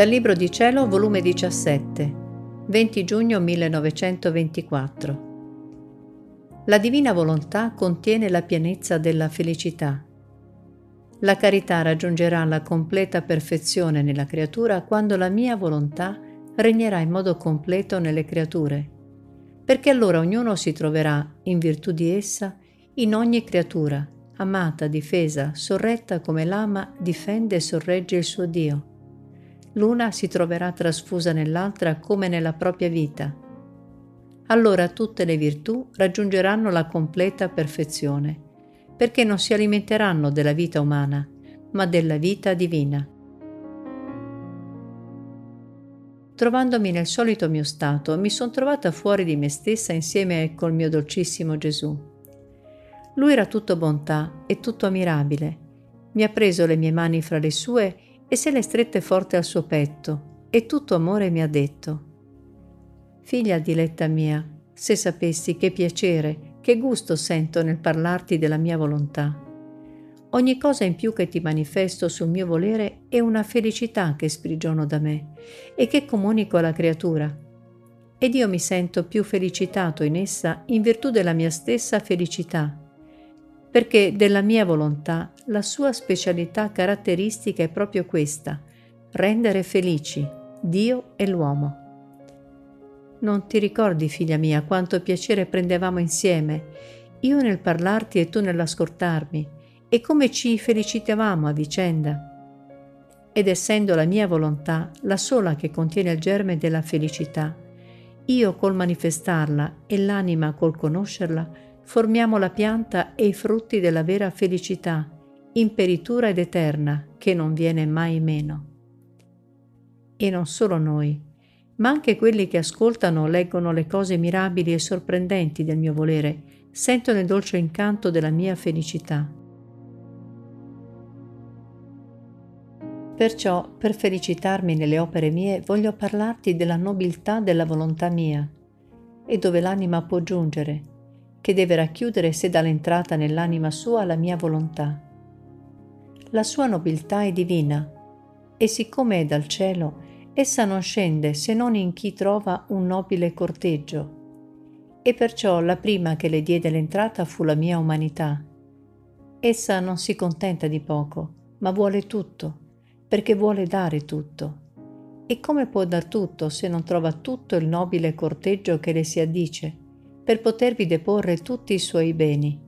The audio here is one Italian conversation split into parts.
Dal Libro di Cielo, volume 17, 20 giugno 1924. La divina volontà contiene la pienezza della felicità. La carità raggiungerà la completa perfezione nella creatura quando la mia volontà regnerà in modo completo nelle creature, perché allora ognuno si troverà, in virtù di essa, in ogni creatura, amata, difesa, sorretta come l'ama difende e sorregge il suo Dio l'una si troverà trasfusa nell'altra come nella propria vita. Allora tutte le virtù raggiungeranno la completa perfezione, perché non si alimenteranno della vita umana, ma della vita divina. Trovandomi nel solito mio stato, mi sono trovata fuori di me stessa insieme col mio dolcissimo Gesù. Lui era tutto bontà e tutto ammirabile. Mi ha preso le mie mani fra le sue e se le strette forte al suo petto e tutto amore mi ha detto, Figlia diletta mia, se sapessi che piacere, che gusto sento nel parlarti della mia volontà. Ogni cosa in più che ti manifesto sul mio volere è una felicità che sprigiono da me e che comunico alla creatura. Ed io mi sento più felicitato in essa in virtù della mia stessa felicità perché della mia volontà la sua specialità caratteristica è proprio questa, rendere felici Dio e l'uomo. Non ti ricordi, figlia mia, quanto piacere prendevamo insieme, io nel parlarti e tu nell'ascoltarmi, e come ci felicitavamo a vicenda? Ed essendo la mia volontà la sola che contiene il germe della felicità, io col manifestarla e l'anima col conoscerla, formiamo la pianta e i frutti della vera felicità, imperitura ed eterna, che non viene mai meno. E non solo noi, ma anche quelli che ascoltano leggono le cose mirabili e sorprendenti del mio volere, sentono il dolce incanto della mia felicità. Perciò, per felicitarmi nelle opere mie, voglio parlarti della nobiltà della volontà mia e dove l'anima può giungere, che deve racchiudere se dà l'entrata nell'anima sua la mia volontà. La sua nobiltà è divina e siccome è dal cielo, essa non scende se non in chi trova un nobile corteggio. E perciò la prima che le diede l'entrata fu la mia umanità. Essa non si contenta di poco, ma vuole tutto, perché vuole dare tutto. E come può dar tutto se non trova tutto il nobile corteggio che le si addice? Per potervi deporre tutti i suoi beni.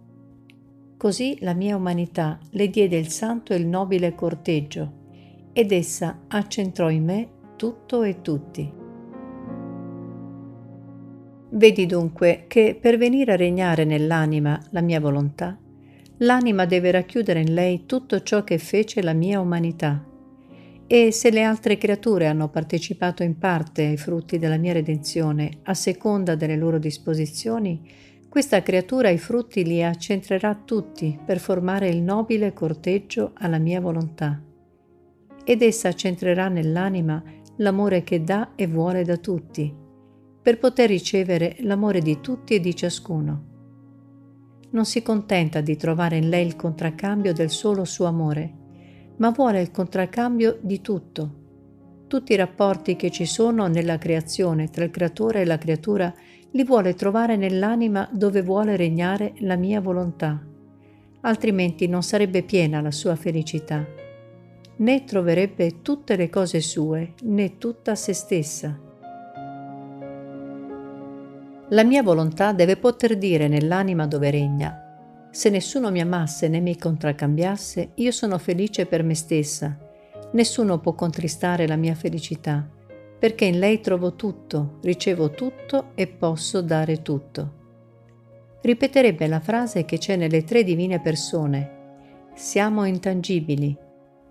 Così la mia umanità le diede il santo e il nobile corteggio, ed essa accentrò in me tutto e tutti. Vedi dunque che per venire a regnare nell'anima la mia volontà, l'anima deve racchiudere in lei tutto ciò che fece la mia umanità e se le altre creature hanno partecipato in parte ai frutti della mia redenzione a seconda delle loro disposizioni, questa creatura i frutti li accentrerà tutti per formare il nobile corteggio alla mia volontà. Ed essa accentrerà nell'anima l'amore che dà e vuole da tutti, per poter ricevere l'amore di tutti e di ciascuno. Non si contenta di trovare in lei il contraccambio del solo suo amore, ma vuole il contraccambio di tutto. Tutti i rapporti che ci sono nella creazione tra il creatore e la creatura li vuole trovare nell'anima dove vuole regnare la mia volontà, altrimenti non sarebbe piena la sua felicità, né troverebbe tutte le cose sue, né tutta se stessa. La mia volontà deve poter dire nell'anima dove regna, se nessuno mi amasse né mi contraccambiasse, io sono felice per me stessa. Nessuno può contristare la mia felicità, perché in lei trovo tutto, ricevo tutto e posso dare tutto. Ripeterebbe la frase che c'è nelle tre divine persone. Siamo intangibili.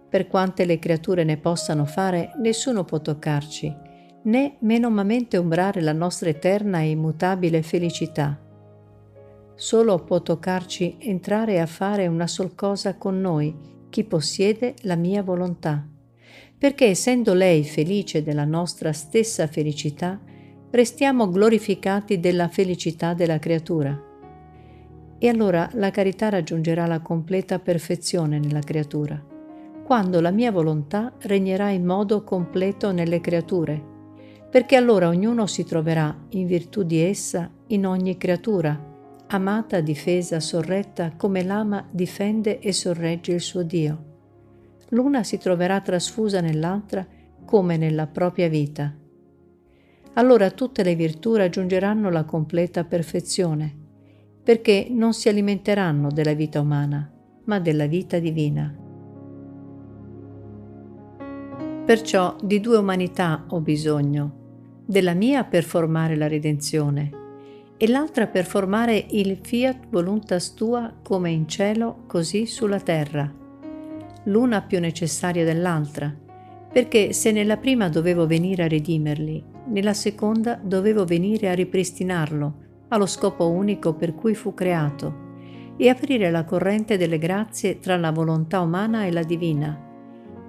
Per quante le creature ne possano fare, nessuno può toccarci, né menomamente ombrare la nostra eterna e immutabile felicità Solo può toccarci entrare a fare una sol cosa con noi, chi possiede la mia volontà. Perché essendo lei felice della nostra stessa felicità, restiamo glorificati della felicità della creatura. E allora la carità raggiungerà la completa perfezione nella creatura, quando la mia volontà regnerà in modo completo nelle creature, perché allora ognuno si troverà, in virtù di essa, in ogni creatura, amata, difesa, sorretta, come l'ama difende e sorregge il suo Dio. L'una si troverà trasfusa nell'altra come nella propria vita. Allora tutte le virtù raggiungeranno la completa perfezione, perché non si alimenteranno della vita umana, ma della vita divina. Perciò di due umanità ho bisogno, della mia per formare la redenzione e l'altra per formare il fiat voluntas tua come in cielo così sulla terra, l'una più necessaria dell'altra, perché se nella prima dovevo venire a redimerli, nella seconda dovevo venire a ripristinarlo allo scopo unico per cui fu creato e aprire la corrente delle grazie tra la volontà umana e la divina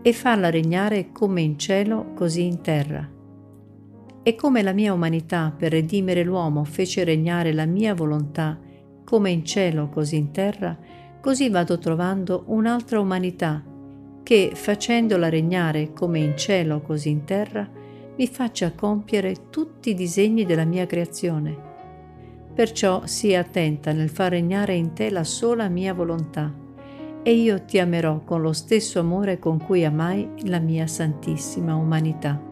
e farla regnare come in cielo così in terra. E come la mia umanità per redimere l'uomo fece regnare la mia volontà come in cielo così in terra, così vado trovando un'altra umanità che, facendola regnare come in cielo così in terra, mi faccia compiere tutti i disegni della mia creazione. Perciò sii attenta nel far regnare in te la sola mia volontà e io ti amerò con lo stesso amore con cui amai la mia santissima umanità.